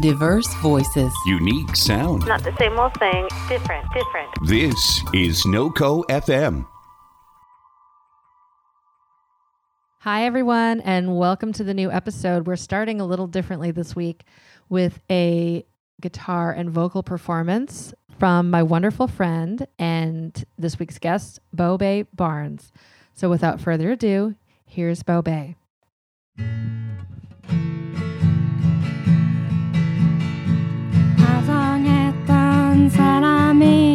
Diverse voices. Unique sound. Not the same old thing, different, different. This is NoCo FM. Hi, everyone, and welcome to the new episode. We're starting a little differently this week with a guitar and vocal performance from my wonderful friend and this week's guest, Bo Bay Barnes. So, without further ado, here's Bo 사람이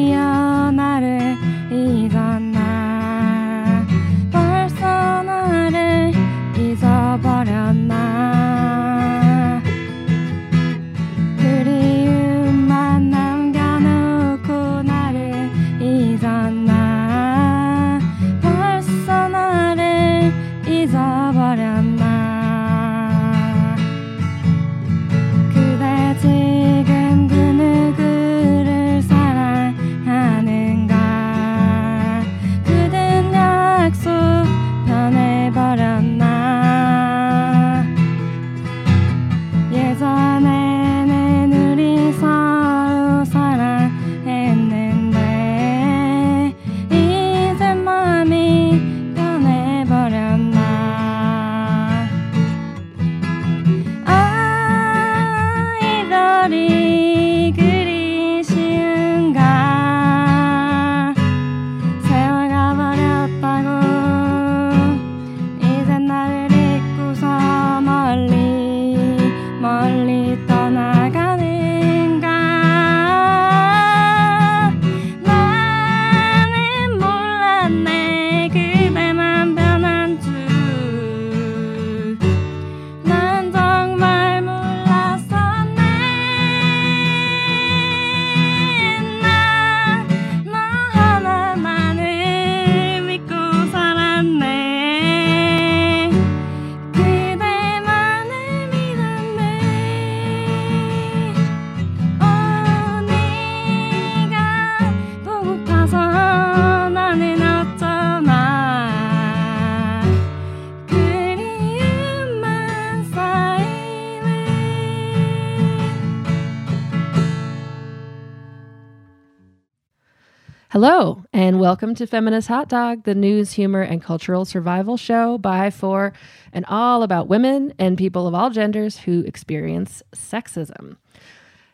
Hello, and welcome to Feminist Hot Dog, the news, humor, and cultural survival show by, for, and all about women and people of all genders who experience sexism.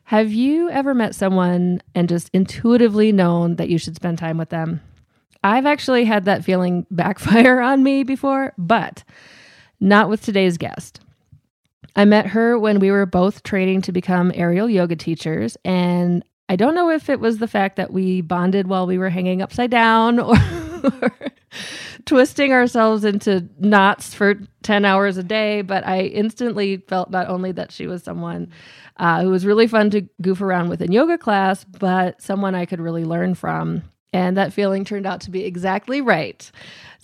Have you ever met someone and just intuitively known that you should spend time with them? I've actually had that feeling backfire on me before, but not with today's guest. I met her when we were both training to become aerial yoga teachers, and I don't know if it was the fact that we bonded while we were hanging upside down or, twisting ourselves into knots for 10 hours a day, but I instantly felt not only that she was someone uh, who was really fun to goof around with in yoga class, but someone I could really learn from. And that feeling turned out to be exactly right.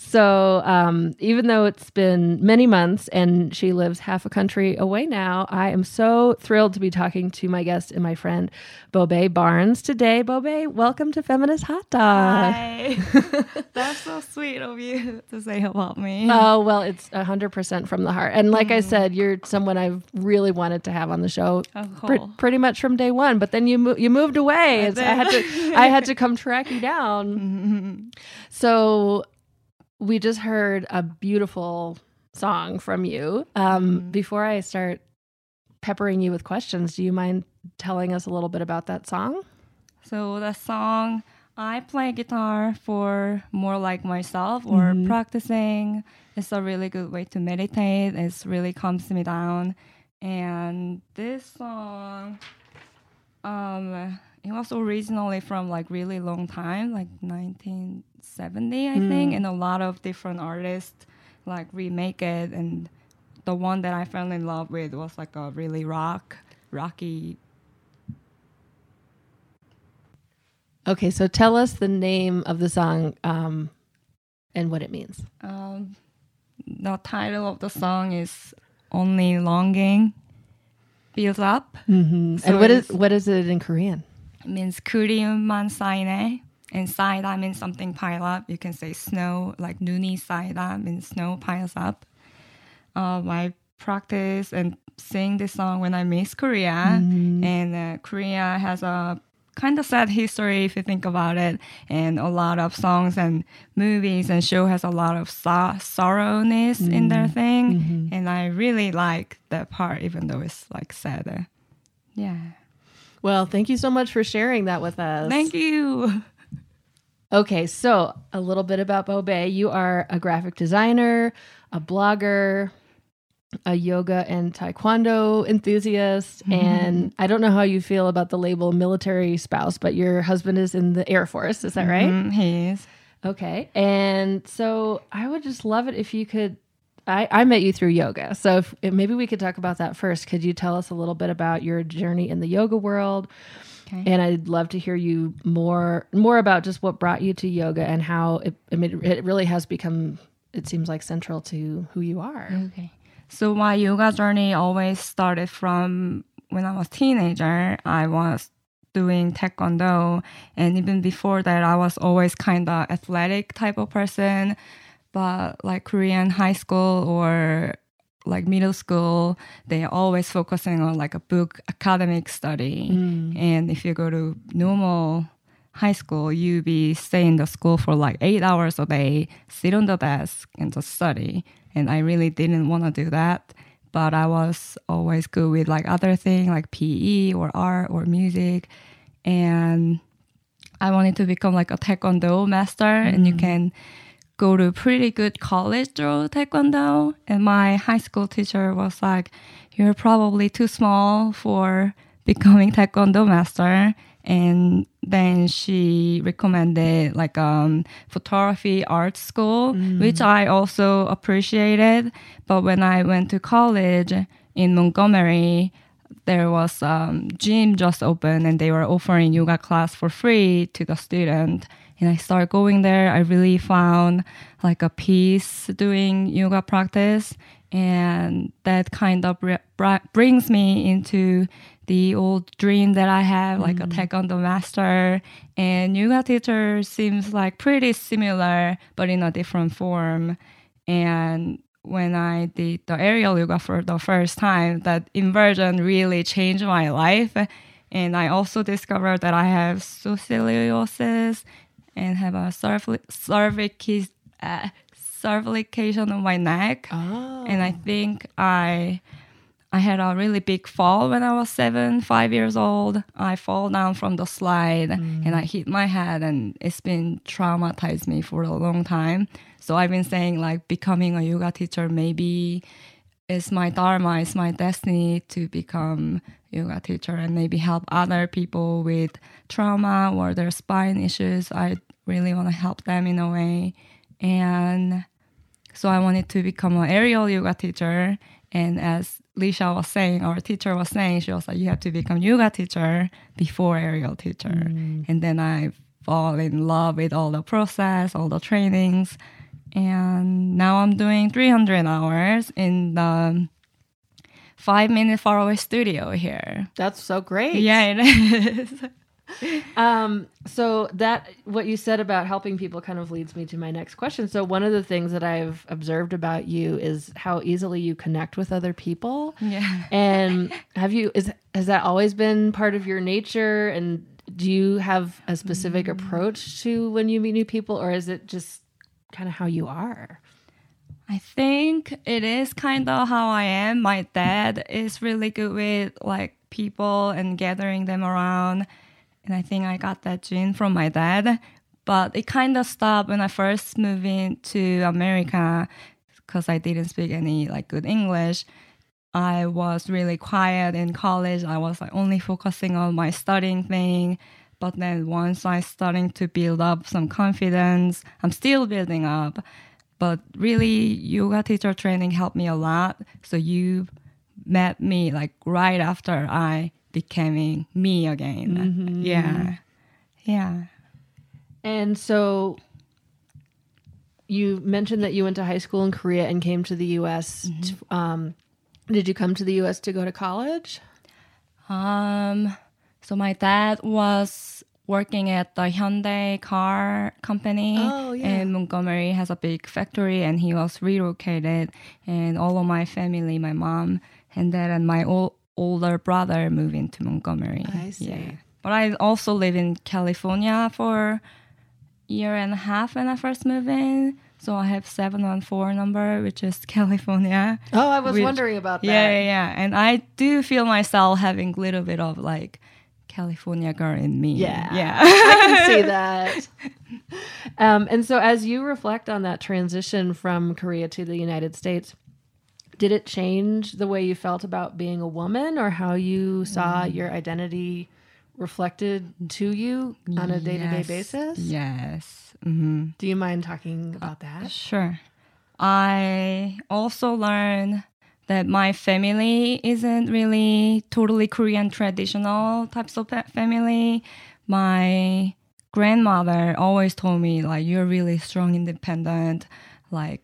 So, um, even though it's been many months and she lives half a country away now, I am so thrilled to be talking to my guest and my friend, Bobe Barnes, today. Bobe, welcome to Feminist Hot Dog. Hi. That's so sweet of you to say about me. Oh, well, it's 100% from the heart. And like I said, you're someone I've really wanted to have on the show Oh, cool. pretty much from day one. But then you, mo- you moved away. I I, had to, I had to come track you down. So we just heard a beautiful song from you. Um, Before I start peppering you with questions, do you mind telling us a little bit about that song? So the song I play guitar for more like myself or practicing. It's a really good way to meditate. It's really calms me down. And this song, um, it was originally from like really long time, like 1970, I think, and a lot of different artists like remake it. And the one that I fell in love with was like a really rock, rocky Okay, so tell us the name of the song um, and what it means. Um, the title of the song is "Only Longing Builds Up." Mm-hmm. So and what is what is it in Korean? means Kuryuman Saine. And Saida means something pile up. You can say snow, like Nuni Saida means snow piles up. Uh, I practice and sing this song when I miss Korea. Mm-hmm. And uh, Korea has a kind of sad history if you think about it. And a lot of songs and movies and show has a lot of so- sorrowness mm-hmm. in their mm. thing. Mm-hmm. And I really like that part, even though it's like sad. Yeah. Well, thank you so much for sharing that with us. thank you. Okay, so a little bit about Bobe. You are a graphic designer, a blogger, a yoga and taekwondo enthusiast, and I don't know how you feel about the label military spouse, but your husband is in the Air Force. Is that right? Mm, he is. Okay. And so I would just love it if you could. I, I met you through yoga. So if, maybe we could talk about that first. Could you tell us a little bit about your journey in the yoga world? Okay. And I'd love to hear you more more about just what brought you to yoga and how it, I mean, it really has become, it seems like, central to who you are. Okay. So my yoga journey always started from when I was teenager. I was doing taekwondo, and even before that, I was always kind of athletic type of person. But like Korean high school or like middle school, they are always focusing on like a book academic study. Mm. And if you go to normal high school, you be stay in the school for like eight hours a day, sit on the desk and just study. And I really didn't want to do that. But I was always good with like other things like PE or art or music. And I wanted to become like a taekwondo master and you mm. can go to pretty good college through taekwondo. And my high school teacher was like, You're probably too small for becoming taekwondo master. And then she recommended like um photography art school, which I also appreciated. But when I went to college in Montgomery, there was um, gym just open and they were offering yoga class for free to the student and i started going there. I really found like a peace doing yoga practice. And that kind of br- br- brings me into the old dream that i have like a mm. taekwondo master. And yoga teacher seems like pretty similar but in a different form. And when I did the aerial yoga for the first time, that inversion really changed my life. And I also discovered that I have scoliosis and have a cervi- cervicis, uh, cervication on my neck. Oh. And I think I I had a really big fall when I was seven, five years old. I fall down from the slide and I hit my head, and it's been traumatized me for a long time. So I've been saying like becoming a yoga teacher maybe is my dharma, is my destiny to become yoga teacher and maybe help other people with trauma or their spine issues. I really want to help them in a way. And so I wanted to become an aerial yoga teacher. And as Lisha was saying, our teacher was saying, she was like, you have to become yoga teacher before aerial teacher. Mm. And then I fall in love with all the process, all the trainings. And now I'm doing 300 hours in the five minute far away studio here. That's so great. Yeah, it is. Um, so that what you said about helping people kind of leads me to my next question. So one of the things that I've observed about you is how easily you connect with other people. yeah. And have you is has that always been part of your nature and do you have a specific approach to when you meet new people or is it just kind of how you are? I think it is kind of how I am. My dad is really good with like people and gathering them around. And I think I got that gene from my dad. But it kind of stopped when I first moved into America because I didn't speak any like good English. I was really quiet in college. I was like only focusing on my studying thing. But then once I starting to build up some confidence, I'm still building up. But really, yoga teacher training helped me a lot. So you met me like right after I becoming me again. Yeah, yeah. And so you mentioned that you went to high school in Korea and came to the US. t- Um, did you come to the US to go to college? Um, so my dad was working at the Hyundai car company Oh, yeah. and Montgomery has a big factory and he was relocated and all of my family, my mom and dad and my ol- older brother moving to Montgomery. I see. But I also live in California for year and a half when I first moved in. So I have seven one four number, which is California. Oh, I was Which- wondering about that. Yeah, yeah, yeah. And I do feel myself having a little bit of like California girl in me. Yeah. Yeah. I can see that. Um, and so, as you reflect on that transition from Korea to the United States, did it change the way you felt about being a woman or how you saw Mm. your identity reflected to you on a day to day Yes. basis? Yes. hmm Do you mind talking about that? Sure. I also learned that my family isn't really totally Korean traditional types of family. My grandmother always told me like you're really strong, independent, like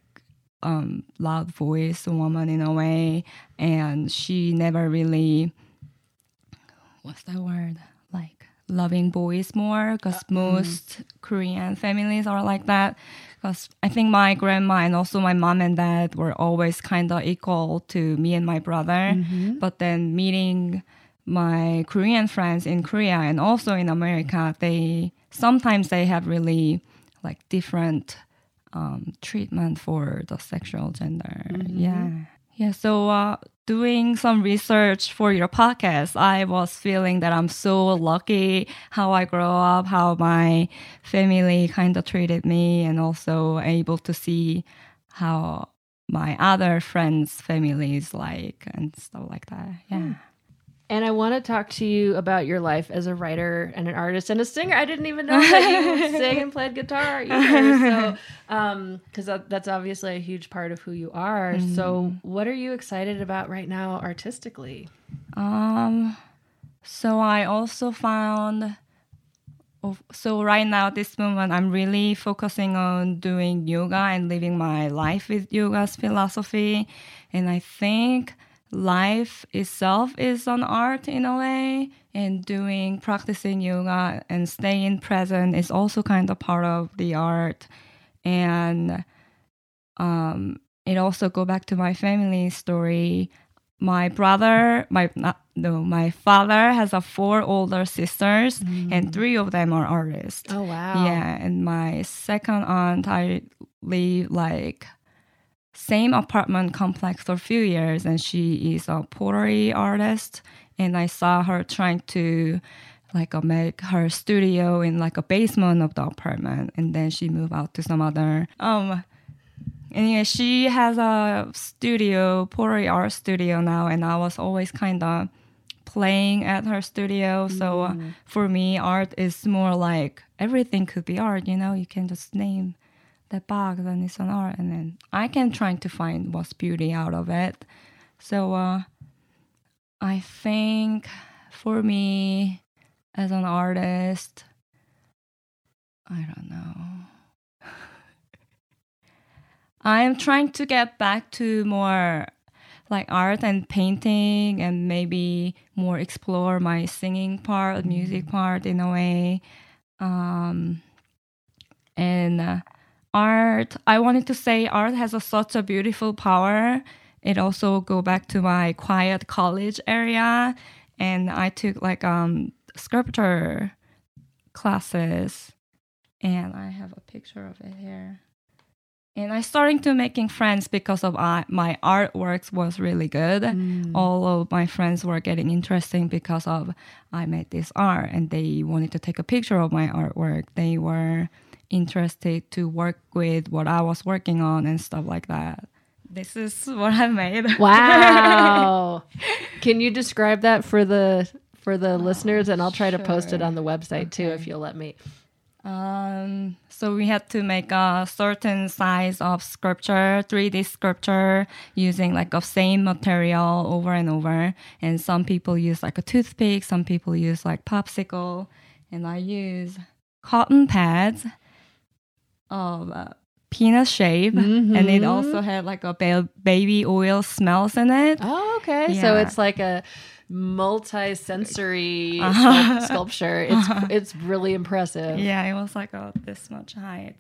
um, loud voice woman in a way, and she never really what's that word? Like loving boys more because uh, mm-hmm. most korean families are like that. Because i think my grandma and also my mom and dad were always kind of equal to me and my brother. Mm-hmm. But then meeting my korean friends in korea and also in america they sometimes they have really like different um, treatment for the sexual gender. Yeah. Yeah. So, uh, doing some research for your podcast, I was feeling that I'm so lucky how I grow up, how my family kind of treated me, and also able to see how my other friends' families like and stuff like that. Yeah. And I want to talk to you about your life as a writer and an artist and a singer. I didn't even know that you sang and played guitar either. So, because that, that's obviously a huge part of who you are. So, what are you excited about right now artistically? Um, so I also found. oh, So right now, this moment, I'm really focusing on doing yoga and living my life with yoga's philosophy, and I think life itself is an art in a way, and doing practicing yoga and staying present is also kind of part of the art, and um, it also go back to my family story. My brother my not, no my father has a four older sisters and three of them are artists. Oh, wow. yeah and my second aunt i live like same apartment complex for a few years and she is a pottery artist and i saw her trying to like uh, make her studio in like a basement of the apartment and then she moved out to some other um Anyway, she has a studio, pottery art studio now, and I was always kind of playing at her studio. So uh, for me, art is more like everything could be art. You know, you can just name box and it's an art, and then I can try to find what's beauty out of it. So uh, I think for me, as an artist, I don't know. I'm trying to get back to more like art and painting and maybe more explore my singing part, music part in a way. Um, and uh, art, I wanted to say art has a, such a beautiful power. It also go back to my quiet college area and I took like um sculpture classes and I have a picture of it here and I starting to making friends because of I, my artworks was really good. All of my friends were getting interesting because of I made this art, and they wanted to take a picture of my artwork. They were interested to work with what I was working on and stuff like that. This is what I made. Wow. Can you describe that for the for the listeners and I'll try to post it on the website too if you'll let me. Um, so we had to make a certain size of sculpture, 3D sculpture, using like a same material over and over. And some people use like a toothpick, some people use like popsicle, and I use cotton pads of uh, peanut shape, and it Mhm. also had like a ba- baby oil smells in it. Oh, okay. So it's like a multi-sensory Uh-huh. sculpture. It's it's really impressive. Yeah, it was like a this much height.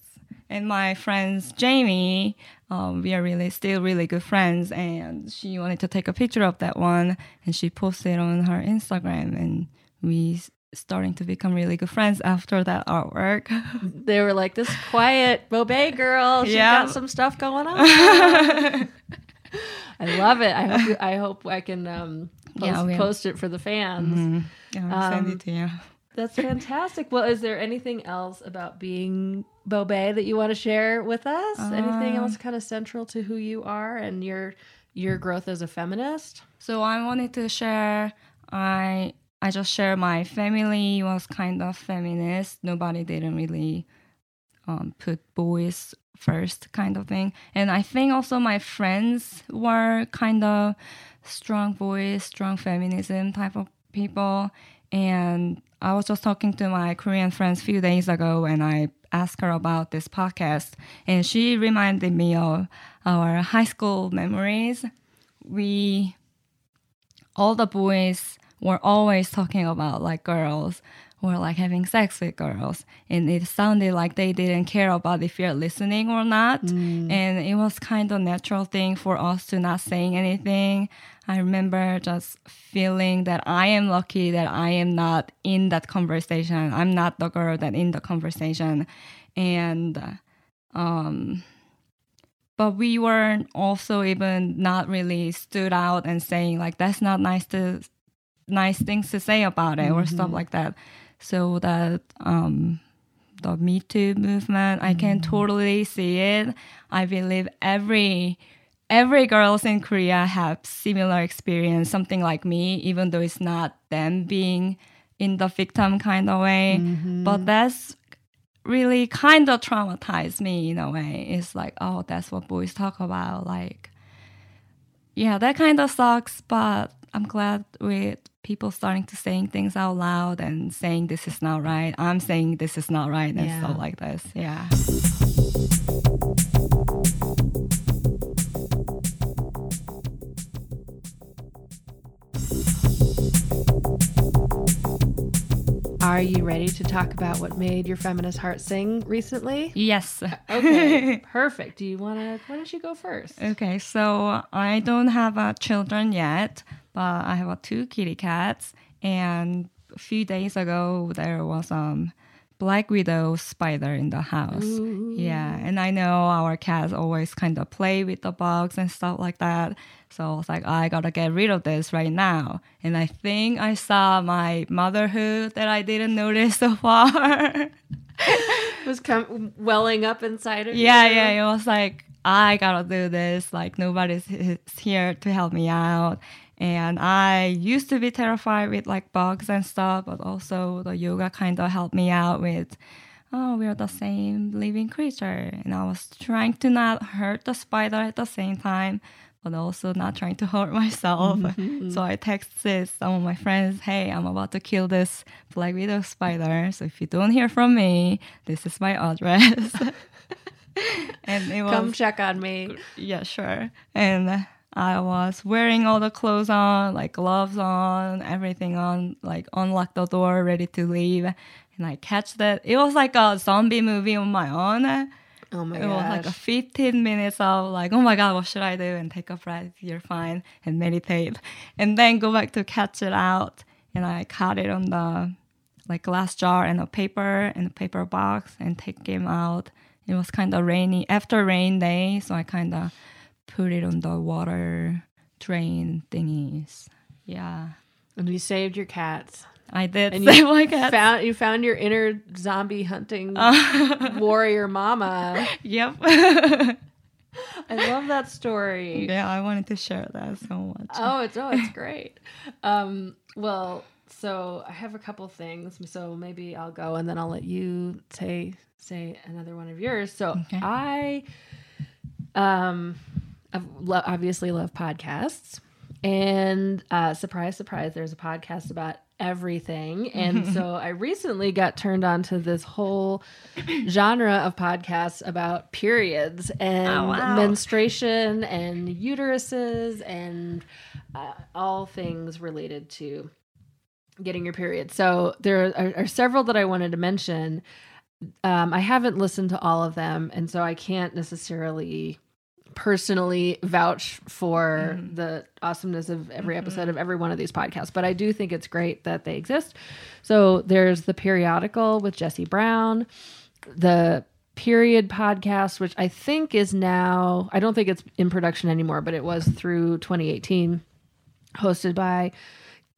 and my friends Jamie, um, we are really still really good friends, and she wanted to take a picture of that one, and she posted on her Instagram, and we starting to become really good friends after that artwork. They were like this quiet Bobet girl. She's Yeah. got some stuff going on. I love it. I hope I hope I can um, post, Yeah, have- post it for the fans. Mm, yeah, I'll send Um, it to you. That's fantastic. Well, is there anything else about being Bobet that you want to share with us? anything Uh, else kind of central to who you are and your your growth as a feminist? So I wanted to share. I I just share my family was kind of feminist. Nobody didn't really um, put boys first, kind of thing. And I think also my friends were kind of strong voice, strong feminism type of people. And I was just talking to my Korean friends a few days ago, and I asked her about this podcast, and she reminded me of our high school memories. We all the boys were always talking about like girls. Or like having sex with girls. And it sounded like they didn't care about if you're listening or not. And it was kind of natural thing for us to not saying anything. I remember just feeling that i am lucky that i am not in that conversation. I'm not the girl that in the conversation. And um but we weren't also even not really stood out and saying like that's not nice to nice things to say about it or stuff mm-hmm. like that. So that um the me too movement i can mm-hmm. totally see it. I believe every every girls in korea have similar experience something like me even though it's not them being in the victim kind of way. Mm-hmm. But that's really kind of traumatized me in a way. It's like, oh, that's what boys talk about. Like, yeah, that kind of sucks, but I'm glad with people starting to saying things out loud and saying this is not right. I'm saying this is not right and Yeah. stuff like this. Yeah. Are you ready to talk about what made your feminist heart sing recently? Yes. Okay, perfect. Do you want to? Why don't you go first? Okay, so I don't have uh, children yet, but I have two kitty cats. And a few days ago, there was um black widow spider in the house. Yeah, and I know our cats always kind of play with the bugs and stuff like that. So I was like, I gotta get rid of this right now. And I think I saw my motherhood that I didn't notice so far. It was com- welling up inside of Yeah, you. yeah. It was like I gotta do this. Like nobody's here to help me out. And I used to be terrified with like bugs and stuff, but also the yoga kind of helped me out with, oh, we're the same living creature. And I was trying to not hurt the spider at the same time, but also not trying to hurt myself. Mm-hmm. so I texted some of my friends, hey, I'm about to kill this black widow spider. So if you don't hear from me, this is my address. and it was Come check on me. yeah, sure. And I was wearing all the clothes on, like gloves on, everything on, like unlock the door, ready to leave. And I catch that. It was like a zombie movie on my own. Oh my god. it was like a 15 minutes of like, oh my God, what should I do? And take a breath, you're fine, and meditate. And then go back to catch it out. And I caught it on the like glass jar and a paper and a paper box and take him out. It was kind of rainy after rain day, so I kind of put it on the water drain thingies. Yeah, And you saved your cats. I did And save you my cat. found you found your inner zombie hunting warrior mama. yep. I love that story. yeah, I wanted to share that so much. Oh, it's oh, it's great. Um, well, so I have a couple things. So maybe I'll go and then I'll let you say say another one of yours. So Okay. I um I've lo- obviously love podcasts. And uh, surprise, surprise, there's a podcast about everything. And so I recently got turned on to this whole genre of podcasts about periods and Oh, wow. menstruation and uteruses and uh, all things related to getting your period. So there are, are several that I wanted to mention. um, I haven't listened to all of them, and so I can't necessarily personally vouch for Mm-hmm. the awesomeness of every episode of every one of these podcasts, but I do think it's great that they exist. So there's the periodical with Jesse Brown, the period podcast, which I think is now, I don't think it's in production anymore, but it was through 2018, hosted by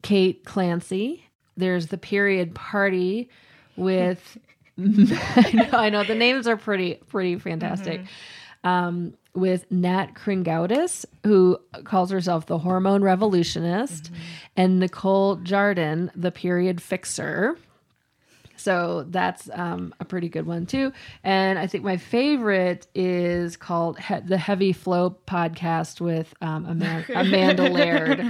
Kate Clancy. There's the period party with I know, I know the names are pretty pretty fantastic. Um, with Nat Kringoudis, who calls herself the hormone revolutionist, and Nicole Jardim, the period fixer. So that's um, a pretty good one too. And I think my favorite is called he- the Heavy Flow podcast with um, Ama- Amanda Laird.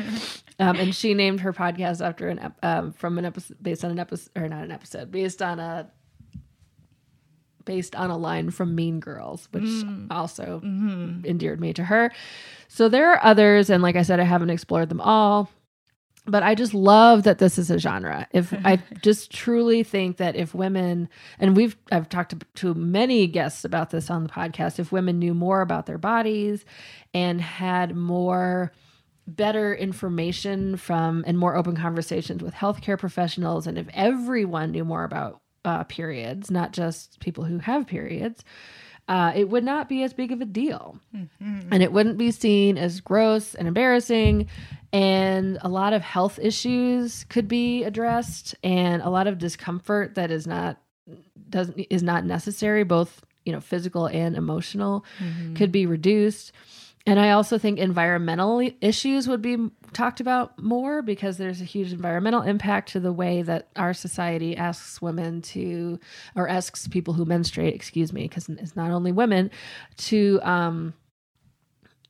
Um, and she named her podcast after an ep- um, from an episode based on an episode or not an episode based on a based on a line from Mean Girls, which mm. also mm-hmm. endeared me to her. So there are others, and like I said, I haven't explored them all. But I just love that this is a genre. If I just truly think that if women, and we've I've talked to, to many guests about this on the podcast, if women knew more about their bodies and had more better information from and more open conversations with healthcare professionals, and if everyone knew more about uh, periods, not just people who have periods, uh, it would not be as big of a deal. And it wouldn't be seen as gross and embarrassing. And a lot of health issues could be addressed, and a lot of discomfort that is not doesn't is not necessary, both you know physical and emotional, could be reduced. And I also think environmental issues would be talked about more because there's a huge environmental impact to the way that our society asks women to, or asks people who menstruate, excuse me, because it's not only women, to, um,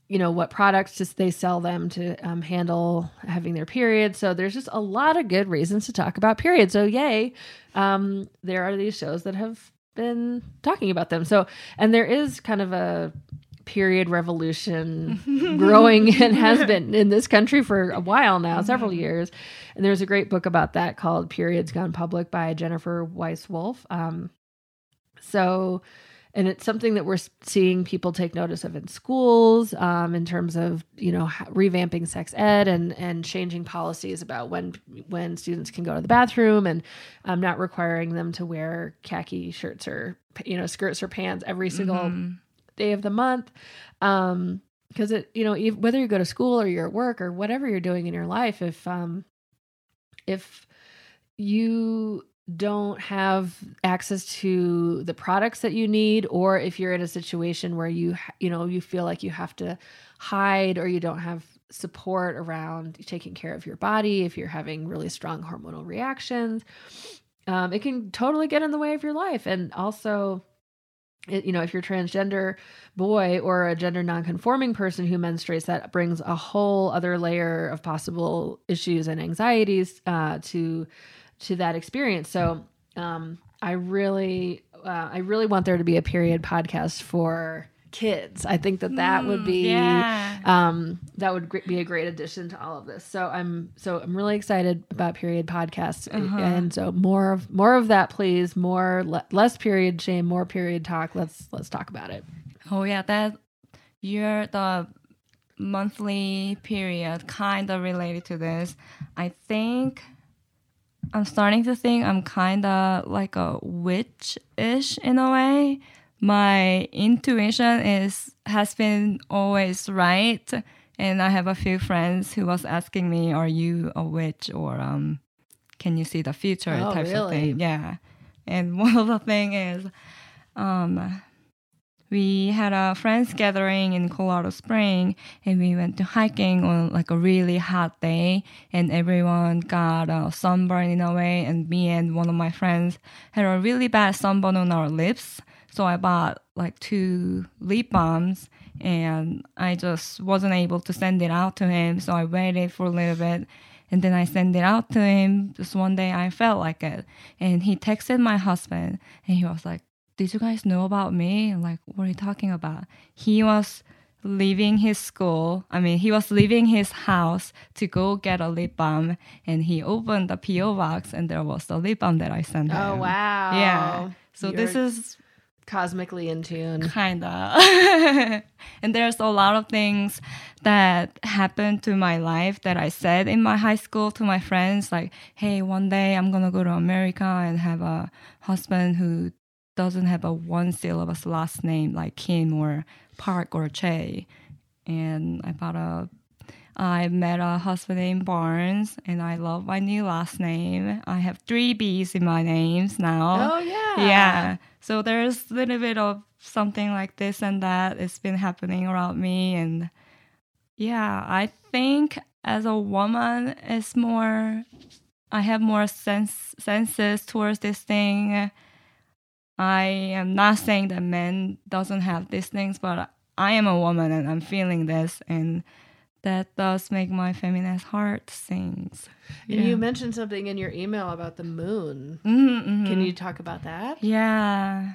you know, what products just they sell them to um, handle having their period. So there's just a lot of good reasons to talk about periods. So yay, um, there are these shows that have been talking about them. So, and there is kind of a period revolution growing and has been in this country for a while now, several years. And there's a great book about that called Periods Gone Public by Jennifer Weiss Wolf. Um, so, and it's something that we're seeing people take notice of in schools um, in terms of you know revamping sex ed and and changing policies about when when students can go to the bathroom and um, not requiring them to wear khaki shirts or you know skirts or pants every single day of the month um because it you know ev- whether you go to school or you're at work or whatever you're doing in your life if um if you don't have access to the products that you need or if you're in a situation where you you know you feel like you have to hide or you don't have support around taking care of your body if you're having really strong hormonal reactions um, it can totally get in the way of your life. And also you know if you're transgender boy or a gender nonconforming person who menstruates that brings a whole other layer of possible issues and anxieties uh, to to that experience. So um, i really uh, i really want there to be a period podcast for kids i think that that would be yeah. um, that would be a great addition to all of this. So I'm so I'm really excited about period podcasts, and so more of more of that, please. More le- less period shame, more period talk. Let's let's talk about it. Oh yeah, that you're the monthly period kind of related to this. I think I'm starting to think I'm kind of like a witch-ish in a way. My intuition is has been always right, and I have a few friends who was asking me, "Are you a witch?" or um, "Can you see the future?" Oh, types of thing. Yeah, and one of the thing is, um, we had a friends gathering in Colorado Spring and we went to hiking on like a really hot day and everyone got a sunburn in a way and me and one of my friends had a really bad sunburn on our lips so I bought like two lip balms and I just wasn't able to send it out to him so I waited for a little bit and then I sent it out to him just one day I felt like it and he texted my husband and he was like did you guys know about me? And like, what are you talking about? He was leaving his school. I mean, he was leaving his house to go get a lip balm, and he opened the PO box, and there was the lip balm that I sent oh, him. Oh wow. Yeah. So this You're is cosmically in tune. kinda and there's a lot of things that happened to my life that i said in my high school to my friends like hey one day i'm gonna go to america and have a husband who doesn't have a one syllabus last name like kim or park or che and i bought a I met a husband named Barnes, and I love my new last name. I have three B's in my names now. Oh yeah. Yeah. So there's a little bit of something like this and that. It's been happening around me. And yeah, I think as a woman, it's more, I have more sense, senses towards this thing. I am not saying that men doesn't have these things, but I am a woman and I'm feeling this. And that does make my feminist heart sings. And you mentioned something in your email about the moon. Mhm, Can mhm. you talk about that? Yeah.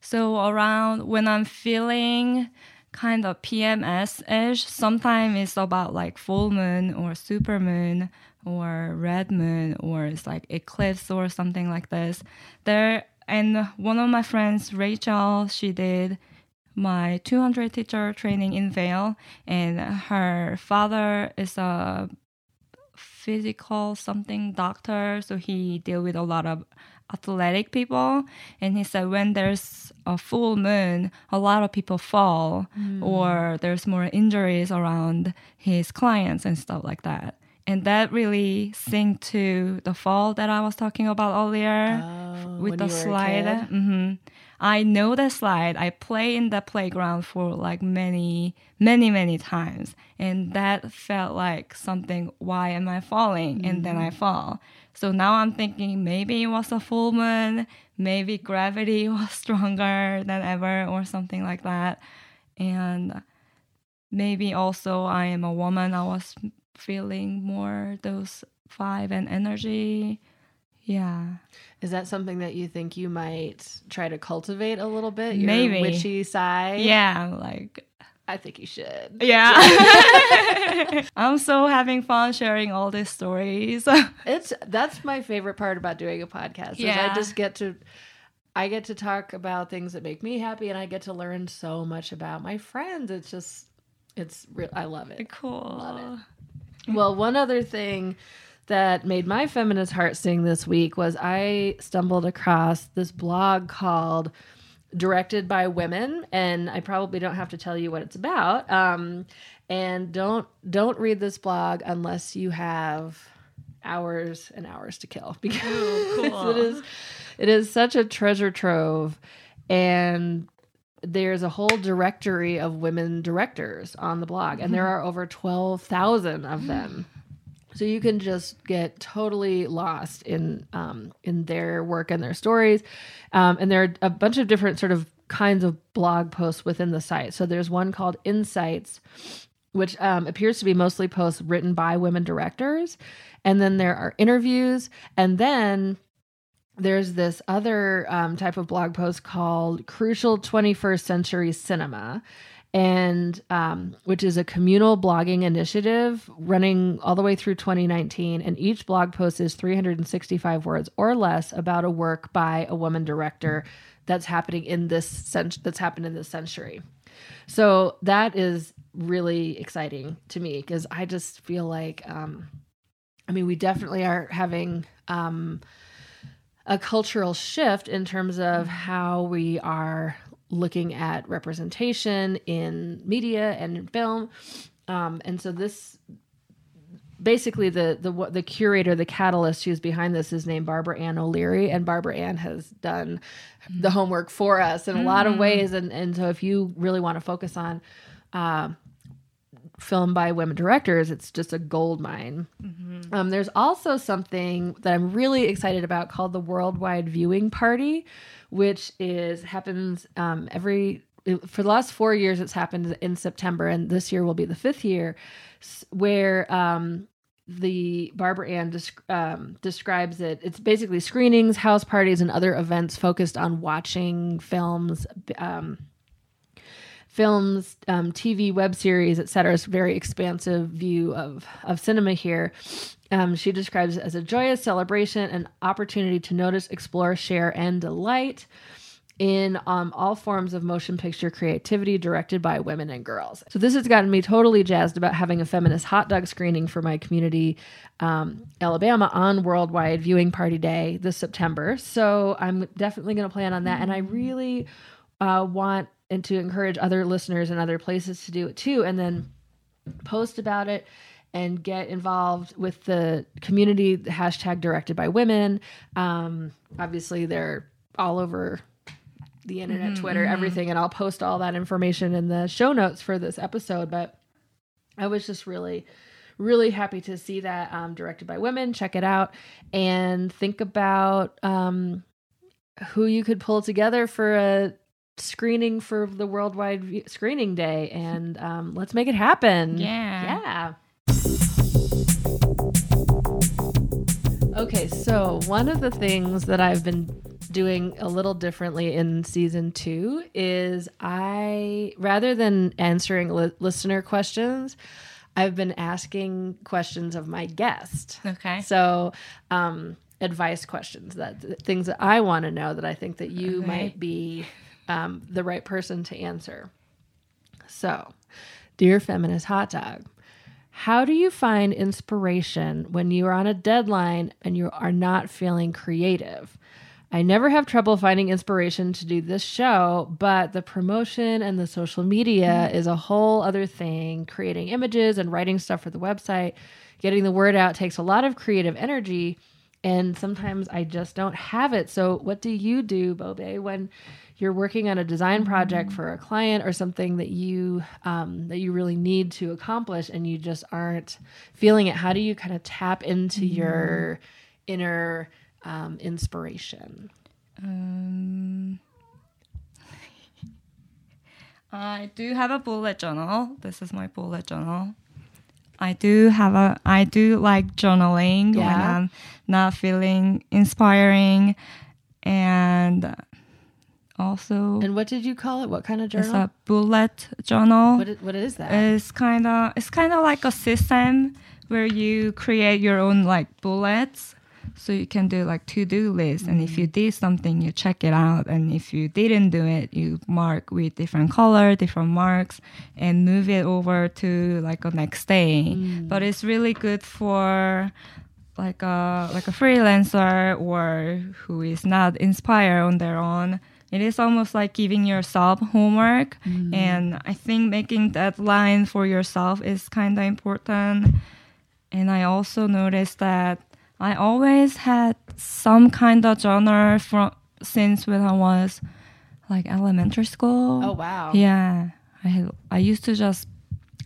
So around when I'm feeling kind of PMS ish, sometimes it's about like full moon or super moon or red moon or it's like eclipse or something like this. There and one of my friends, Rachel, she did my 200 teacher training in Vail, and her father is a physical something doctor, so he deal with a lot of athletic people. And he said when there's a full moon, a lot of people fall, hmm. or there's more injuries around his clients and stuff like that. And that really synced to the fall that I was talking about earlier Oh, with the you were a slide. kid? Mm-hmm. I know the slide. I play in the playground for like many, many, many times, and that felt like something. Why am I falling? And then I mm-hmm. fall. So now I'm thinking maybe it was a full moon. Maybe gravity was stronger than ever, or something like that. And maybe also I am a woman. I was feeling more those vibe and energy. Yeah. Is that something that you think you might try to cultivate a little bit? Your Maybe. witchy side. Yeah, like I think you should. yeah. I'm so having fun sharing all these stories. It's that's my favorite part about doing a podcast. Is I just get to I get to talk about things that make me happy and I get to learn so much about my friends. It's just it's real I love it. cool. Love Well, one other thing that made my feminist heart sing this week was I stumbled across this blog called Directed by Women, and I probably don't have to tell you what it's about. Um, and don't don't read this blog unless you have hours and hours to kill because cool. it is it is such a treasure trove and there's a whole directory of women directors on the blog and there are over 12,000 of them so you can just get totally lost in um, in their work and their stories um, and there are a bunch of different sort of kinds of blog posts within the site so there's one called insights which um, appears to be mostly posts written by women directors. And then there are interviews. And then there's this other um, type of blog post called Crucial 21st Century Cinema. And um, which is a communal blogging initiative running all the way through 2019. And each blog post is 365 words or less about a work by a woman director that's happening in this cent- that's happened in this century. So that is really exciting to me because I just feel like, um, I mean, we definitely are having um, a cultural shift in terms of how we are looking at representation in media and in film. Um, and so this basically the the what the curator the catalyst who's behind this is named barbara ann o'leary and barbara ann has done the homework for us in a lot of ways and and so if you really want to focus on uh, film by women directors it's just a gold mine um, there's also something that i'm really excited about called the worldwide viewing party which is happens um, every for the last four years it's happened in september and this year will be the fifth year where um, the Barbara Ann desc- um, describes it. It's basically screenings, house parties, and other events focused on watching films, um, films, um, TV, web series, etc. It's a very expansive view of of cinema here. Um, she describes it as a joyous celebration, an opportunity to notice, explore, share, and delight in um, all forms of motion picture creativity directed by women and girls. So this has gotten me totally jazzed about having a feminist hot dog screening for my community, um, Alabama, on Worldwide Viewing Party Day this September. So I'm definitely going to plan on that, and I really uh, want and to encourage other listeners and other places to do it too, and then post about it and get involved with the community hashtag directed by women. Um, obviously, they're all over the internet, Twitter, everything, and I'll post all that information in the show notes for this episode. But I was just really, really happy to see that um, directed by women. Check it out and think about um, who you could pull together for a screening for the worldwide screening day, and um, let's make it happen. Yeah. Yeah. Okay, so one of the things that I've been doing a little differently in season two is I, rather than answering li- listener questions, I've been asking questions of my guest. Okay. So, um, advice questions that th- things that I want to know that I think that you Okay. might be um, the right person to answer. So, dear feminist hot dog, how do you find inspiration when you are on a deadline and you are not feeling creative? I never have trouble finding inspiration to do this show, but the promotion and the social media is a whole other thing. Creating images and writing stuff for the website, getting the word out takes a lot of creative energy, and sometimes I just don't have it. So, what do you do, Bobe, when you're working on a design project for a client or something that you um, that you really need to accomplish, and you just aren't feeling it? How do you kind of tap into your inner um, inspiration? Um, I do have a bullet journal. This is my bullet journal. I do have a. I do like journaling when I'm not feeling inspiring, and also And what did you call it? What kind of journal? it's a bullet journal. What is, what is that? It's kind of it's kind of like a system where you create your own like bullets so you can do like to-do list and if you mm-hmm. did something you check it out and if you didn't do it you mark with different color different marks and move it over to like a next day mm. but it's really good for like a like a freelancer or who is not inspired on their own. It is almost like giving yourself homework. Mm-hmm. And i think making that line for yourself is kind of important. And i also noticed that i always had some kind of journal from since when i was like elementary school. Oh wow. yeah, I had, I used to just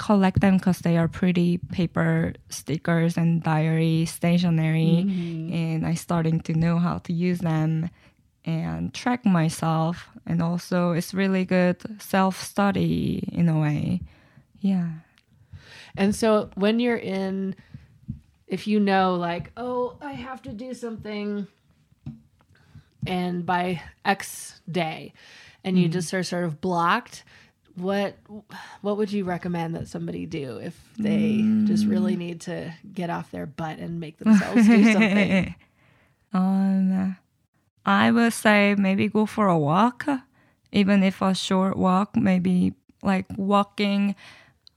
collect them because they are pretty paper stickers and diary stationery, mm-hmm. and I starting to know how to use them and track myself. And also, it's really good self study in a way. Yeah. And so when you're in, if you know, like, oh, I have to do something, and by X day, and you mm-hmm. just are sort of blocked, what what would you recommend that somebody do if they just really need to get off their butt and make themselves do something? Um, I would say maybe go for a walk, even if a short walk. Maybe like walking.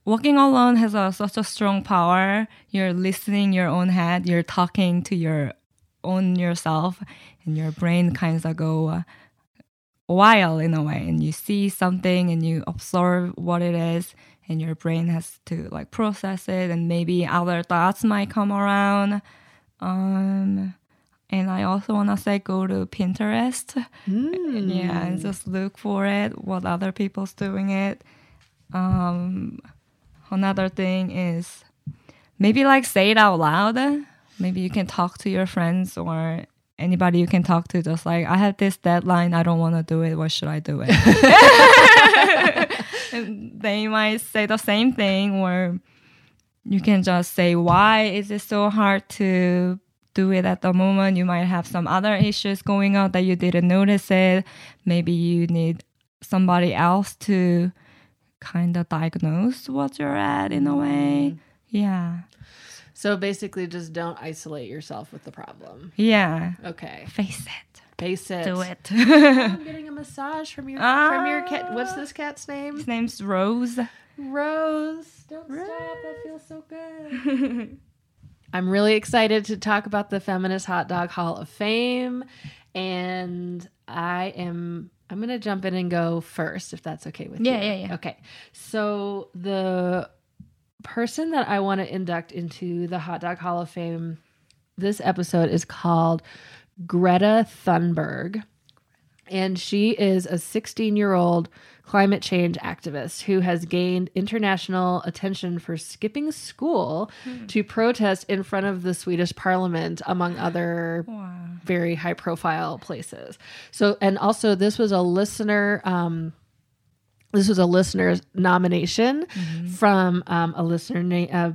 Walking alone has a, such a strong power. You're listening your own head. You're talking to your own yourself, and your brain kind of go wild in a way. And you see something, and you observe what it is, and your brain has to like process it, and maybe other thoughts might come around. Um, and I also want to say go to Pinterest. Yeah, and just look for it, what other people's doing it. Um, another thing is maybe like say it out loud. Maybe you can talk to your friends or anybody you can talk to. Just like I have this deadline, I don't want to do it. What should I do it? And they might say the same thing, or you can just say why is it so hard to do it at the moment you might have some other issues going on that you didn't notice it maybe you need somebody else to kind of diagnose what you're at in a way. Mm. Yeah. So basically, just don't isolate yourself with the problem. Yeah. Okay. Face it. Face it. Do it. I'm getting a massage from your from your cat. What's Ah. this cat's name? His name's Rose. Rose. Don't stop. That feels so good. I'm really excited to talk about the Feminist Hot Dog Hall of Fame, and I am. I'm gonna jump in and go first, if that's okay with Yeah, you. Yeah, yeah, yeah. Okay. So the person that I want to induct into the Hot Dog Hall of Fame this episode is called Greta Thunberg. And she is a 16 year old climate change activist who has gained international attention for skipping school to protest in front of the Swedish parliament, among other Wow. very high profile places. So, and also, this was a listener. Um, this was a listener's nomination from um, a listener na- uh,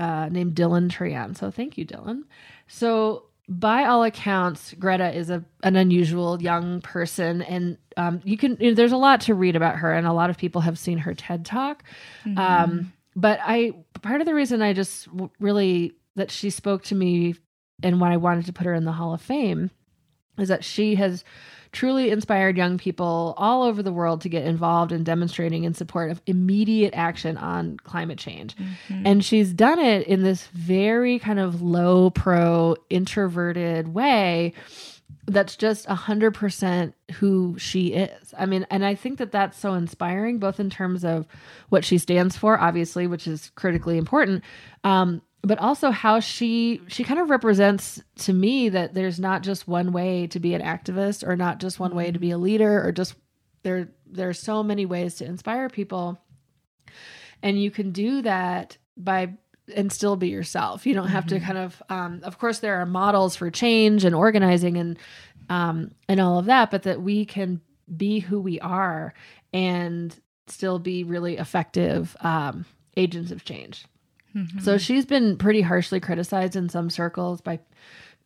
uh, named Dylan Trian. So thank you, Dylan. So by all accounts, Greta is a an unusual young person, and um, you can you know, there's a lot to read about her, and a lot of people have seen her TED talk. Um, but I part of the reason I just w- really that she spoke to me and why I wanted to put her in the Hall of Fame is that she has truly inspired young people all over the world to get involved in demonstrating in support of immediate action on climate change. And she's done it in this very kind of low pro, introverted way that's just 100% who she is. I mean, and I think that that's so inspiring, both in terms of what she stands for, obviously, which is critically important, um, but also how she she kind of represents to me that there's not just one way to be an activist or not just one way to be a leader or just there there are so many ways to inspire people. And you can do that by and still be yourself. You don't have to kind of um, of course there are models for change and organizing and um, and all of that but that we can be who we are and still be really effective um, agents of change so she's been pretty harshly criticized in some circles by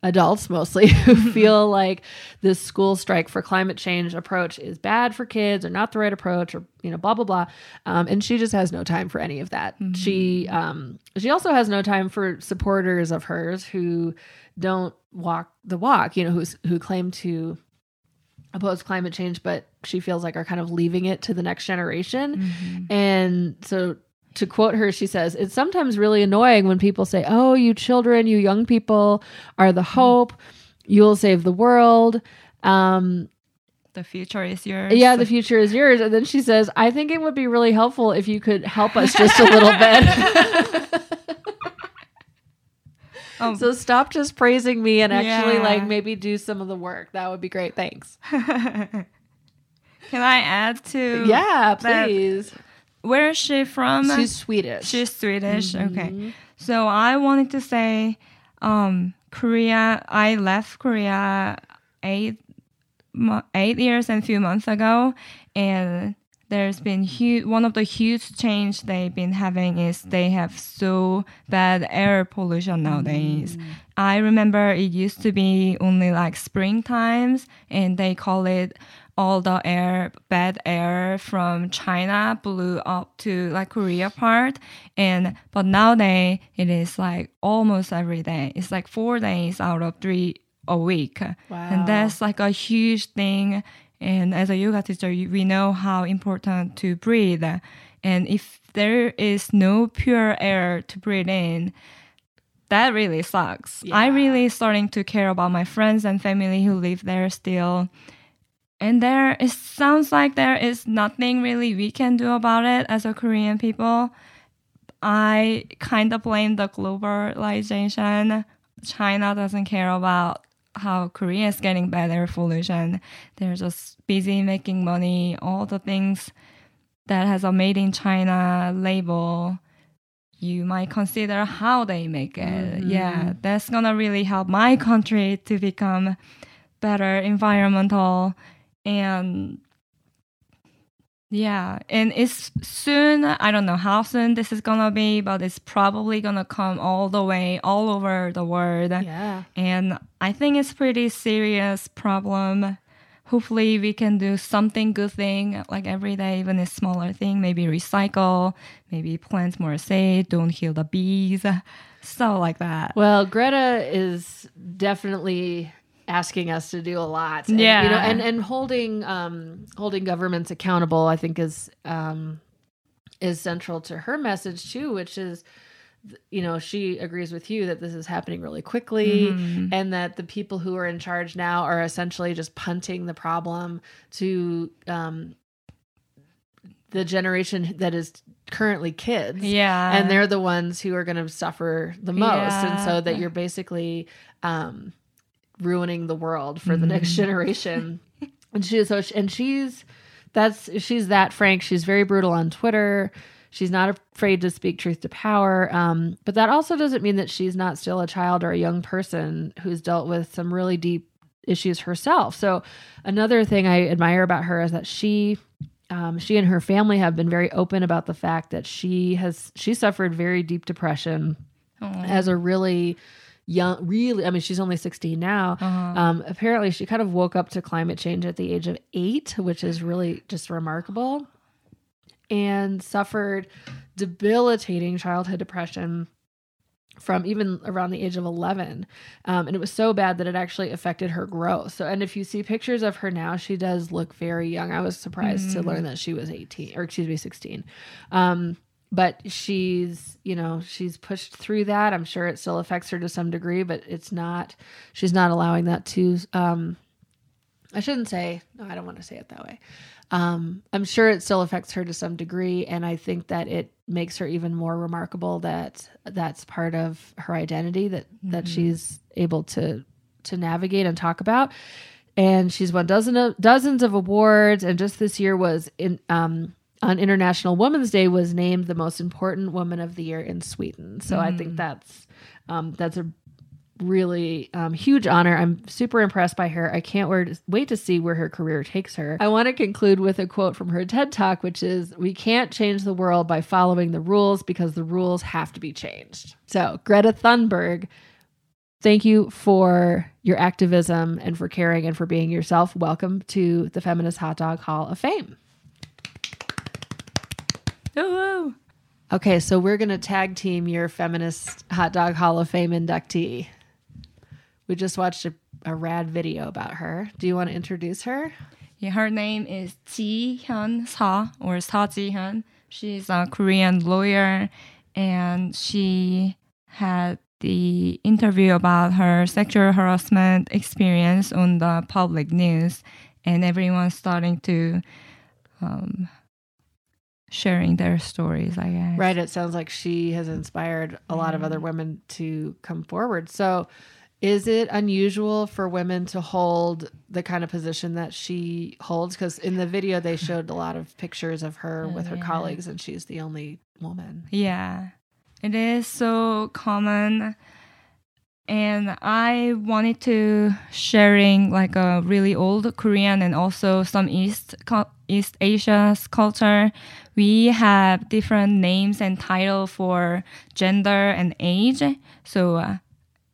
adults mostly who feel like this school strike for climate change approach is bad for kids or not the right approach or you know blah blah blah. Um, and she just has no time for any of that. She um, she also has no time for supporters of hers who don't walk the walk you know who's who claim to oppose climate change but she feels like are kind of leaving it to the next generation. And so to quote her, she says, It's sometimes really annoying when people say, Oh, you children, you young people are the hope. You'll save the world. Um, The future is yours. yeah, the future is yours. And then she says, I think it would be really helpful if you could help us just a little bit. Um, so stop just praising me and actually, Yeah. like, maybe do some of the work. That would be great. Thanks. Can I add to? Yeah, that- please. Where is she from? She's Swedish. She's Swedish. Okay. So I wanted to say, um, Korea. I left Korea eight eight years and a few months ago, and there's been huge. One of the huge change they've been having is they have so bad air pollution nowadays. I remember it used to be only like spring times, and they call it all the air, bad air from China blew up to like Korea part. And, but nowadays it is like almost every day. It's like four days out of three a week. Wow. And that's like a huge thing. And as a yoga teacher, we know how important to breathe. And if there is no pure air to breathe in, that really sucks. I Yeah. really starting to care about my friends and family who live there still. And there it sounds like there is nothing really we can do about it as a Korean people. I kind of blame the globalization. China doesn't care about how Korea is getting better pollution. They're just busy making money, all the things that has a made in China label. You might consider how they make it. Mm-hmm. Yeah, that's gonna really help my country to become better environmental and yeah, and it's soon. I don't know how soon this is gonna be, but it's probably gonna come all the way all over the world. yeah. And I think it's pretty serious problem hopefully we can do something good thing like every day, even a smaller thing. Maybe recycle, maybe plant more seed, don't kill the bees, stuff like that. Well, Greta is definitely asking us to do a lot. And, Yeah. you know, and and holding um holding governments accountable, I think is um is central to her message too, which is you know she agrees with you that this is happening really quickly and that the people who are in charge now are essentially just punting the problem to um the generation that is currently kids Yeah. and they're the ones who are going to suffer the most and so that you're basically um ruining the world for the next generation. And she so and she's that's she's that frank. She's very brutal on twitter. She's not afraid to speak truth to power. Um but that also doesn't mean that she's not still a child or a young person who's dealt with some really deep issues herself. So another thing i admire about her is that she um, she and her family have been very open about the fact that she has she suffered very deep depression as a really young really i mean she's only 16 now. Um, apparently she kind of woke up to climate change at the age of eight which is really just remarkable and suffered debilitating childhood depression from even around the age of 11 um, and it was so bad that it actually affected her growth. So and if you see pictures of her now she does look very young. I was surprised to learn that she was 18 or excuse me 16 um, but she's you know she's pushed through that i'm sure it still affects her to some degree but it's not she's not allowing that to um, I shouldn't say, no, I don't want to say it that way. Um, I'm sure it still affects her to some degree. And I think that it makes her even more remarkable that that's part of her identity that, that she's able to, to navigate and talk about. And she's won dozens of, dozens of awards. And just this year was in, um, on International Women's Day was named the most important woman of the year in Sweden. So I think that's, um, that's a really um, huge honor. I'm super impressed by her. I can't wait wait to see where her career takes her. I want to conclude with a quote from her TED Talk, which is We can't change the world by following the rules because the rules have to be changed. So, Greta Thunberg, thank you for your activism and for caring and for being yourself. Welcome to the Feminist Hot Dog Hall of Fame. Ooh. Okay, so we're going to tag team your Feminist Hot Dog Hall of Fame inductee. We just watched a, a rad video about her. Do you want to introduce her? Yeah, her name is Ji Hyun Sa or Sa Ji Hyun. She's a Korean lawyer and she had the interview about her sexual harassment experience on the public news and everyone's starting to um, sharing their stories, I guess. Right. It sounds like she has inspired a lot of other women to come forward. So, is it unusual for women to hold the kind of position that she holds? Because in the video, they showed a lot of pictures of her oh, with her yeah. colleagues, and she's the only woman. Yeah, it is so common. And I wanted to sharing like a really old Korean and also some East cul- East Asia's culture. We have different names and title for gender and age. So uh,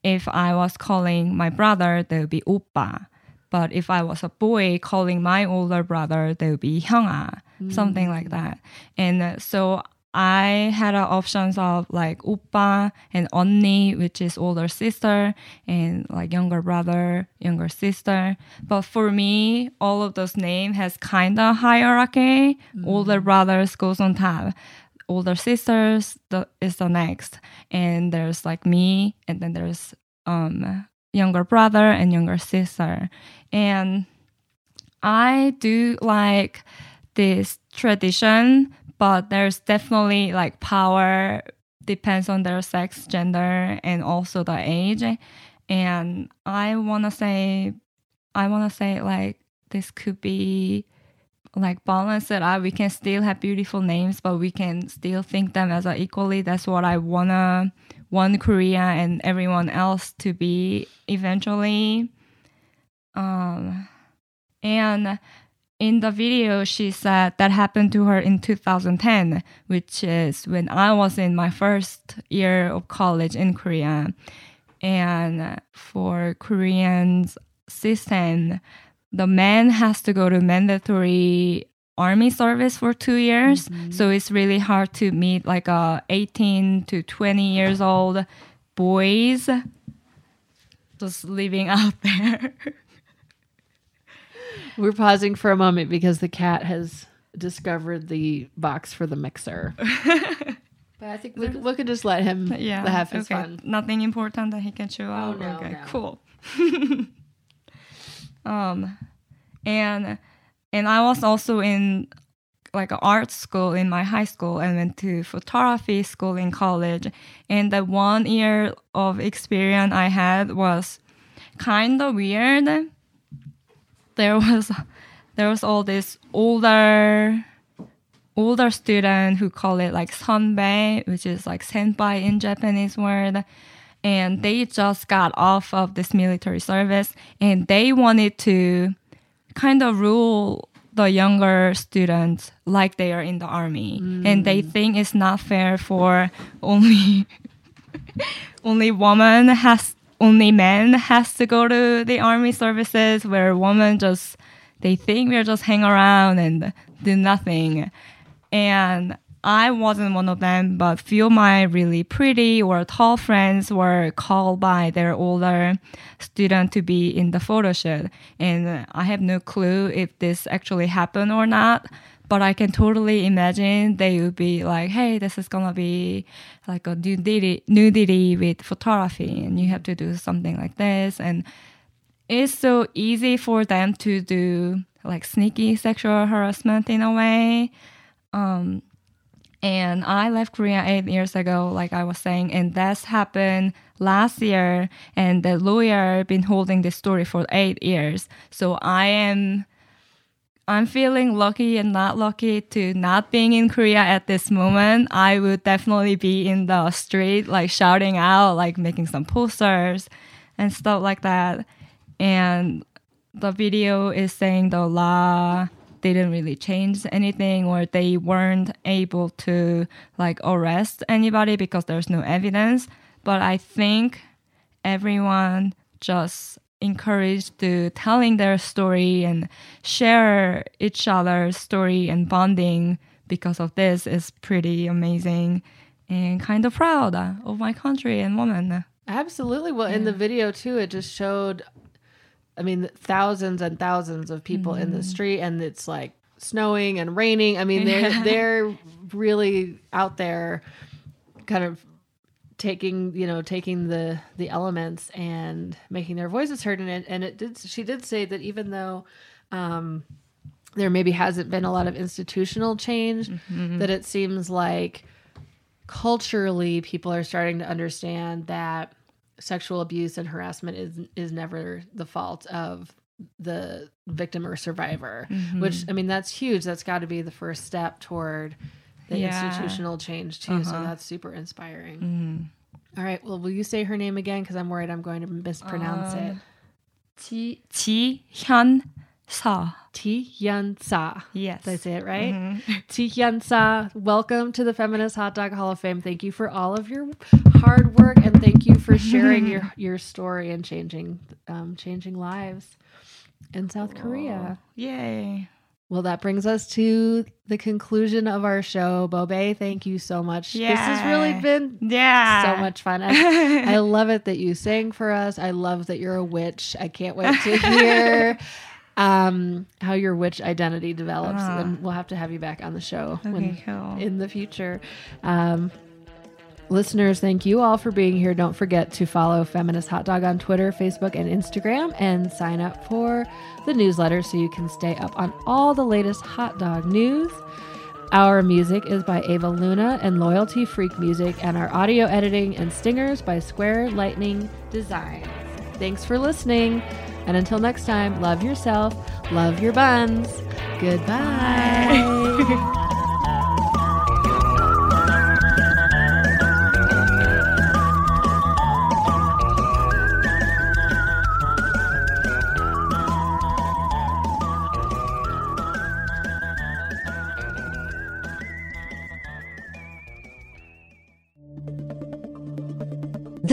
if I was calling my brother, there would be oppa. But if I was a boy calling my older brother, there would be hyunga, something like that. And uh, so I had options of like oppa and onni, which is older sister, and like younger brother, younger sister. But for me, all of those names has kind of hierarchy. Older brothers goes on top older sisters the, is the next and there's like me and then there's um younger brother and younger sister and i do like this tradition but there's definitely like power depends on their sex gender and also the age and i want to say i want to say like this could be like balance it out. We can still have beautiful names, but we can still think them as equally. That's what I wanna want Korea and everyone else to be eventually. Um, and in the video, she said that happened to her in 2010, which is when I was in my first year of college in Korea. And for Koreans system, the man has to go to mandatory army service for two years. Mm-hmm. So it's really hard to meet like a 18 to 20 years old boys just living out there. We're pausing for a moment because the cat has discovered the box for the mixer. but I think we, we could just let him yeah. have his okay. fun. Nothing important that he can chew out. no, okay, no. cool. um, and and I was also in like an art school in my high school and went to photography school in college. And the one year of experience I had was kind of weird. There was there was all this older older student who call it like sunbae, which is like senpai in Japanese word. And they just got off of this military service and they wanted to kind of rule the younger students like they are in the army. Mm. And they think it's not fair for only only woman has only men has to go to the army services where women just they think we're just hang around and do nothing and I wasn't one of them, but few of my really pretty or tall friends were called by their older student to be in the photo shoot. And I have no clue if this actually happened or not, but I can totally imagine they would be like, hey, this is gonna be like a nudity, nudity with photography, and you have to do something like this. And it's so easy for them to do like sneaky sexual harassment in a way. Um, and I left Korea eight years ago, like I was saying, and that's happened last year. And the lawyer been holding this story for eight years. So I am, I'm feeling lucky and not lucky to not being in Korea at this moment. I would definitely be in the street, like shouting out, like making some posters and stuff like that. And the video is saying the law didn't really change anything or they weren't able to like arrest anybody because there's no evidence but i think everyone just encouraged to telling their story and share each other's story and bonding because of this is pretty amazing and kind of proud uh, of my country and woman Absolutely. Well, in the video too, it just showed, I mean, thousands and thousands of people in the mm-hmm. street, and it's like snowing and raining. I mean, they're they're really out there, kind of taking you know taking the the elements and making their voices heard. And it, and it did. She did say that even though. Um, there maybe hasn't been a lot of institutional change, that it seems like culturally people are starting to understand that sexual abuse and harassment is is never the fault of the victim or survivor which i mean that's huge that's got to be the first step toward the Yeah. institutional change too so uh-huh. that's super inspiring mm-hmm. All right well will you say her name again because i'm worried i'm going to mispronounce it um, Ji Ji Hyun Sa. Ti Hyun Sa. Yes. Did I say it right? Mm-hmm. Ti Hyun Sa, welcome to the Feminist Hot Dog Hall of Fame. Thank you for all of your hard work and thank you for sharing your, your story and changing um, changing lives in South Korea. Yay. Well, that brings us to the conclusion of our show. Bobe, thank you so much. This has really been Yeah. so much fun. I, I love it that you sang for us. I love that you're a witch. I can't wait to hear um, how your witch identity develops. Ah. And we'll have to have you back on the show when, cool. in the future. Um, listeners, thank you all for being here. Don't forget to follow Feminist Hot Dog on Twitter, Facebook, and Instagram, and sign up for the newsletter so you can stay up on all the latest hot dog news. Our music is by Ava Luna and Loyalty Freak Music, and our audio editing and stingers by Square Lightning Designs. Thanks for listening, and until next time, love yourself, love your buns. Goodbye.